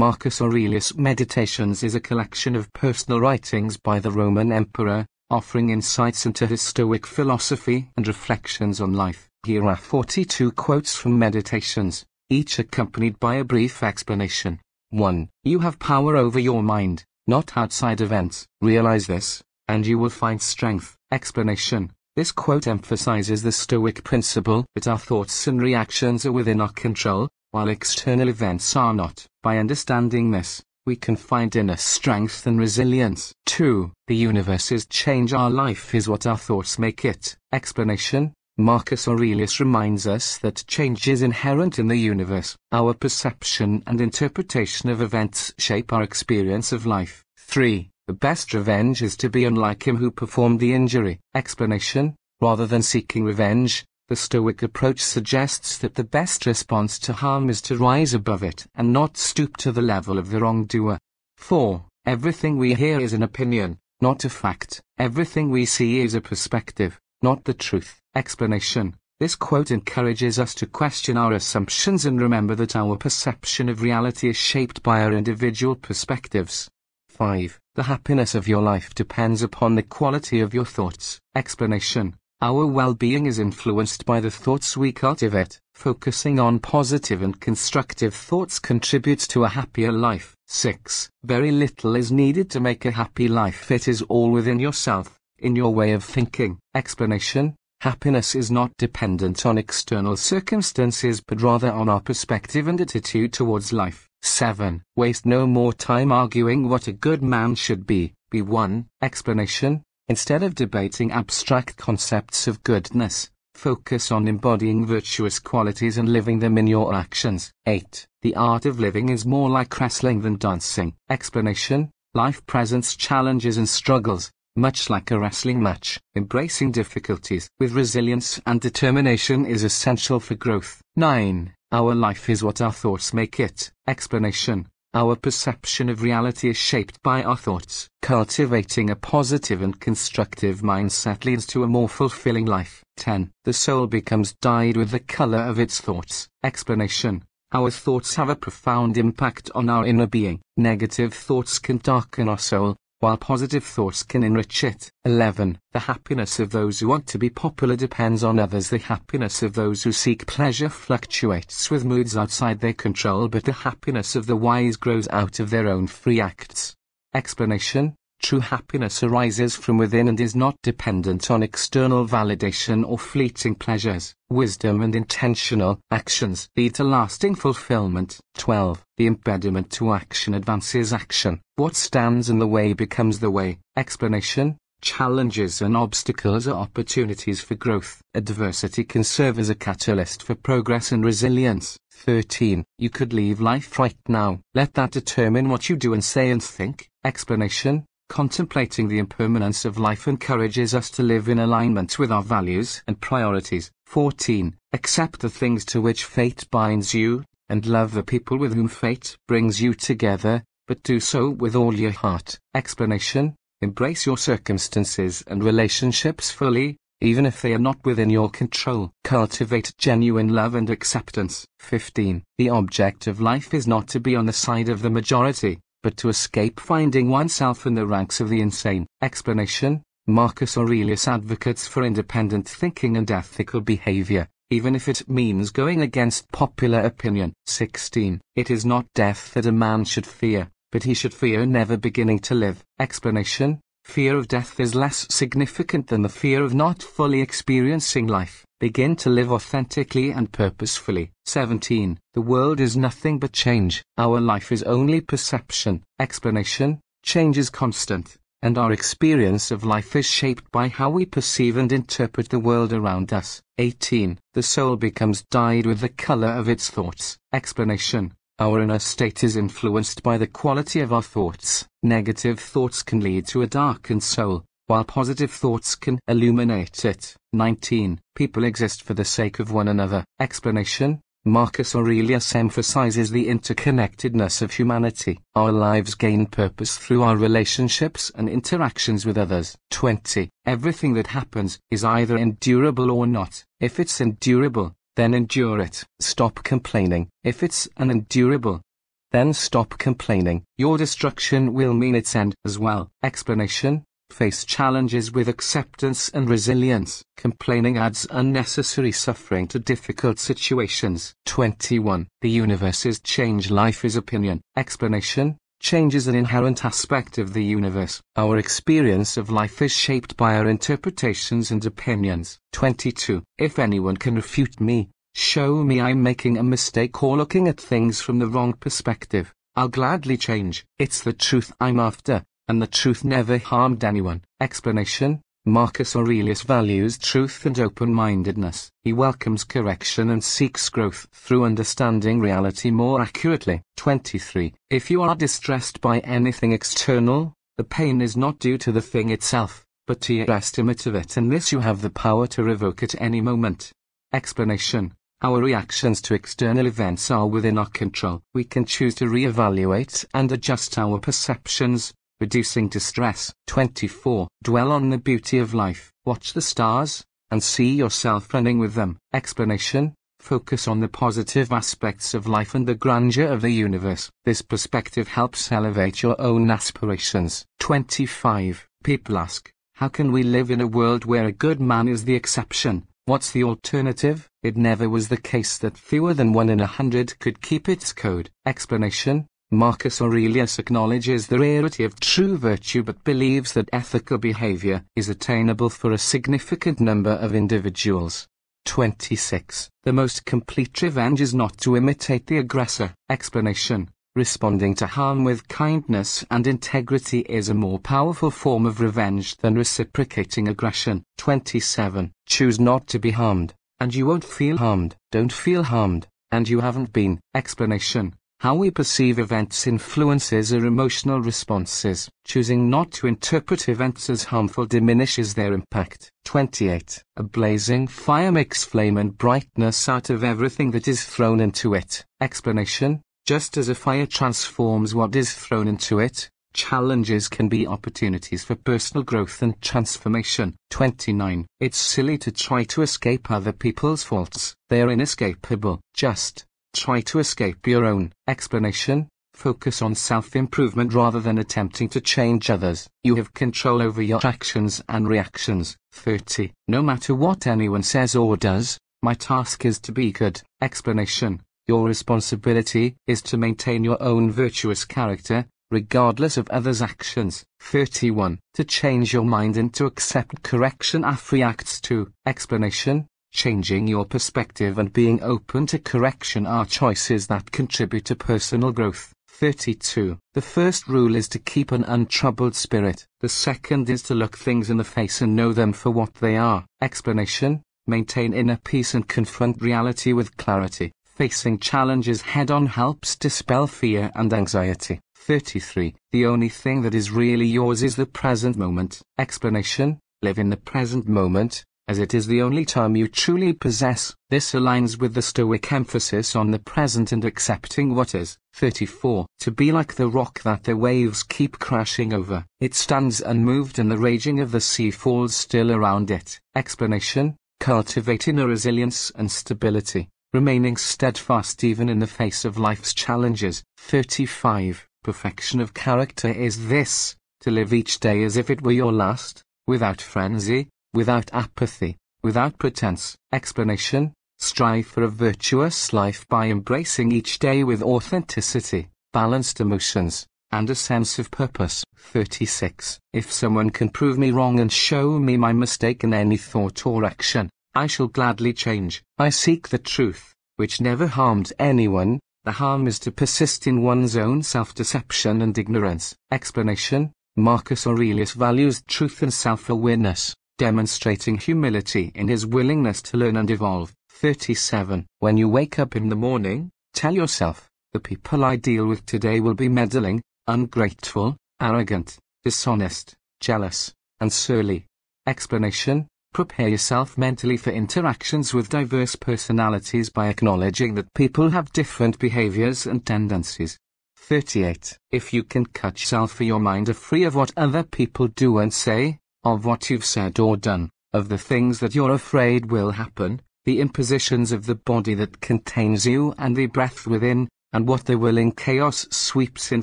Marcus Aurelius Meditations is a collection of personal writings by the Roman Emperor, offering insights into his Stoic philosophy and reflections on life. Here are 42 quotes from Meditations, each accompanied by a brief explanation. 1. You have power over your mind, not outside events. Realize this, and you will find strength. Explanation. This quote emphasizes the Stoic principle that our thoughts and reactions are within our control, while external events are not. By understanding this, we can find inner strength and resilience. 2. The universe is change. Our life is what our thoughts make it. Explanation. Marcus Aurelius reminds us that change is inherent in the universe. Our perception and interpretation of events shape our experience of life. 3. The best revenge is to be unlike him who performed the injury. Explanation. Rather than seeking revenge, the Stoic approach suggests that the best response to harm is to rise above it and not stoop to the level of the wrongdoer. 4. Everything we hear is an opinion, not a fact. Everything we see is a perspective, not the truth. Explanation. This quote encourages us to question our assumptions and remember that our perception of reality is shaped by our individual perspectives. 5. The happiness of your life depends upon the quality of your thoughts. Explanation. Our well-being is influenced by the thoughts we cultivate. Focusing on positive and constructive thoughts contributes to a happier life. 6. Very little is needed to make a happy life. It is all within yourself, in your way of thinking. Explanation. Happiness is not dependent on external circumstances but rather on our perspective and attitude towards life. 7. Waste no more time arguing what a good man should be. Be 1. Explanation. Instead of debating abstract concepts of goodness, focus on embodying virtuous qualities and living them in your actions. 8. The art of living is more like wrestling than dancing. Explanation Life presents challenges and struggles, much like a wrestling match. Embracing difficulties with resilience and determination is essential for growth. 9. Our life is what our thoughts make it. Explanation our perception of reality is shaped by our thoughts. Cultivating a positive and constructive mindset leads to a more fulfilling life. 10. The soul becomes dyed with the color of its thoughts. Explanation. Our thoughts have a profound impact on our inner being. Negative thoughts can darken our soul, while positive thoughts can enrich it. 11. The happiness of those who want to be popular depends on others. The happiness of those who seek pleasure fluctuates with moods outside their control, but the happiness of the wise grows out of their own free acts. Explanation True happiness arises from within and is not dependent on external validation or fleeting pleasures. Wisdom and intentional actions lead to lasting fulfillment. 12. The impediment to action advances action. What stands in the way becomes the way. Explanation Challenges and obstacles are opportunities for growth. Adversity can serve as a catalyst for progress and resilience. 13. You could leave life right now. Let that determine what you do and say and think. Explanation Contemplating the impermanence of life encourages us to live in alignment with our values and priorities. 14. Accept the things to which fate binds you, and love the people with whom fate brings you together, but do so with all your heart. Explanation Embrace your circumstances and relationships fully, even if they are not within your control. Cultivate genuine love and acceptance. 15. The object of life is not to be on the side of the majority, but to escape finding oneself in the ranks of the insane. Explanation Marcus Aurelius advocates for independent thinking and ethical behavior, even if it means going against popular opinion. 16. It is not death that a man should fear, but he should fear never beginning to live. Explanation Fear of death is less significant than the fear of not fully experiencing life. Begin to live authentically and purposefully. 17. The world is nothing but change. Our life is only perception. Explanation Change is constant, and our experience of life is shaped by how we perceive and interpret the world around us. 18. The soul becomes dyed with the color of its thoughts. Explanation Our inner state is influenced by the quality of our thoughts. Negative thoughts can lead to a darkened soul, while positive thoughts can illuminate it. 19. People exist for the sake of one another. Explanation Marcus Aurelius emphasizes the interconnectedness of humanity. Our lives gain purpose through our relationships and interactions with others. 20. Everything that happens is either endurable or not. If it's endurable, then endure it. Stop complaining. If it's unendurable, then stop complaining. Your destruction will mean its end as well. Explanation Face challenges with acceptance and resilience. Complaining adds unnecessary suffering to difficult situations. 21. The universe is change. Life is opinion. Explanation Change is an inherent aspect of the universe. Our experience of life is shaped by our interpretations and opinions. 22. If anyone can refute me, show me I'm making a mistake or looking at things from the wrong perspective, I'll gladly change. It's the truth I'm after, and the truth never harmed anyone. Explanation Marcus Aurelius values truth and open-mindedness. He welcomes correction and seeks growth through understanding reality more accurately. 23. If you are distressed by anything external, the pain is not due to the thing itself, but to your estimate of it and this you have the power to revoke at any moment. Explanation Our reactions to external events are within our control. We can choose to re-evaluate and adjust our perceptions, reducing distress. 24. Dwell on the beauty of life. Watch the stars, and see yourself running with them. Explanation Focus on the positive aspects of life and the grandeur of the universe. This perspective helps elevate your own aspirations. 25. People ask, How can we live in a world where a good man is the exception? What's the alternative? It never was the case that fewer than one in a hundred could keep its code. Explanation Marcus Aurelius acknowledges the rarity of true virtue but believes that ethical behavior is attainable for a significant number of individuals. 26. The most complete revenge is not to imitate the aggressor. Explanation Responding to harm with kindness and integrity is a more powerful form of revenge than reciprocating aggression. 27. Choose not to be harmed, and you won't feel harmed. Don't feel harmed, and you haven't been. Explanation how we perceive events influences our emotional responses. Choosing not to interpret events as harmful diminishes their impact. 28. A blazing fire makes flame and brightness out of everything that is thrown into it. Explanation Just as a fire transforms what is thrown into it, challenges can be opportunities for personal growth and transformation. 29. It's silly to try to escape other people's faults. They are inescapable. Just Try to escape your own explanation. Focus on self-improvement rather than attempting to change others. You have control over your actions and reactions. 30. No matter what anyone says or does, my task is to be good. Explanation. Your responsibility is to maintain your own virtuous character, regardless of others' actions. 31. To change your mind and to accept correction after acts 2. Explanation. Changing your perspective and being open to correction are choices that contribute to personal growth. 32. The first rule is to keep an untroubled spirit. The second is to look things in the face and know them for what they are. Explanation Maintain inner peace and confront reality with clarity. Facing challenges head on helps dispel fear and anxiety. 33. The only thing that is really yours is the present moment. Explanation Live in the present moment, as it is the only term you truly possess. This aligns with the Stoic emphasis on the present and accepting what is. 34. To be like the rock that the waves keep crashing over. It stands unmoved and the raging of the sea falls still around it. Explanation Cultivate inner resilience and stability, remaining steadfast even in the face of life's challenges. 35. Perfection of character is this to live each day as if it were your last, without frenzy, without apathy, without pretense, explanation, strive for a virtuous life by embracing each day with authenticity, balanced emotions, and a sense of purpose. 36. If someone can prove me wrong and show me my mistake in any thought or action, I shall gladly change. I seek the truth, which never harmed anyone. The harm is to persist in one's own self-deception and ignorance. Explanation Marcus Aurelius values truth and self-awareness demonstrating humility in his willingness to learn and evolve. 37. When you wake up in the morning, tell yourself, the people I deal with today will be meddling, ungrateful, arrogant, dishonest, jealous, and surly. Explanation Prepare yourself mentally for interactions with diverse personalities by acknowledging that people have different behaviors and tendencies. 38. If you can cut yourself for your mind are free of what other people do and say, of what you've said or done, of the things that you're afraid will happen, the impositions of the body that contains you and the breath within, and what the willing chaos sweeps in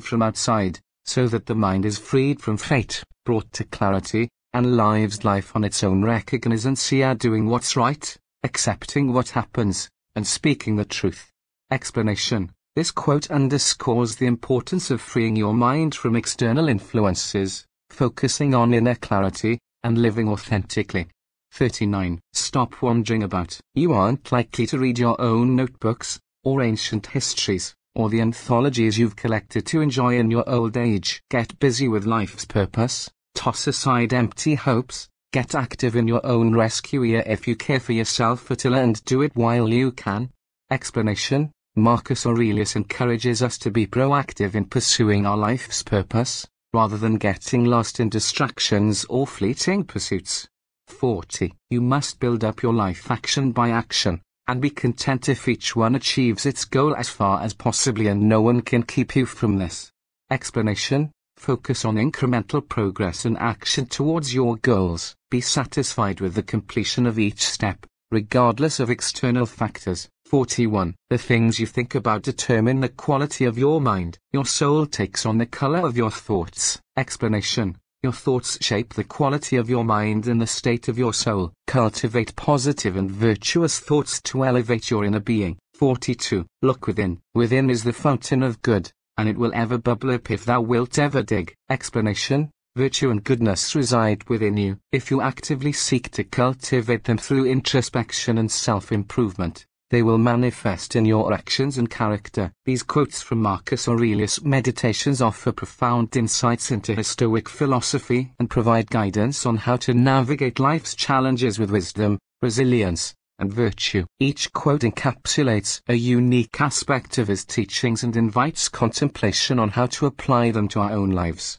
from outside, so that the mind is freed from fate, brought to clarity, and lives life on its own recognition doing what's right, accepting what happens, and speaking the truth. Explanation This quote underscores the importance of freeing your mind from external influences, focusing on inner clarity, and living authentically. 39. Stop wandering about. You aren't likely to read your own notebooks, or ancient histories, or the anthologies you've collected to enjoy in your old age. Get busy with life's purpose, toss aside empty hopes, get active in your own rescue if you care for yourself at all and do it while you can. Explanation Marcus Aurelius encourages us to be proactive in pursuing our life's purpose, rather than getting lost in distractions or fleeting pursuits. 40. You must build up your life action by action, and be content if each one achieves its goal as far as possibly and no one can keep you from this. Explanation Focus on incremental progress and action towards your goals. Be satisfied with the completion of each step, regardless of external factors. 41. The things you think about determine the quality of your mind. Your soul takes on the color of your thoughts. Explanation your thoughts shape the quality of your mind and the state of your soul. Cultivate positive and virtuous thoughts to elevate your inner being. 42. Look within. Within is the fountain of good, and it will ever bubble up if thou wilt ever dig. Explanation Virtue and goodness reside within you, if you actively seek to cultivate them through introspection and self improvement. They will manifest in your actions and character. These quotes from Marcus Aurelius' Meditations offer profound insights into Stoic philosophy and provide guidance on how to navigate life's challenges with wisdom, resilience, and virtue. Each quote encapsulates a unique aspect of his teachings and invites contemplation on how to apply them to our own lives.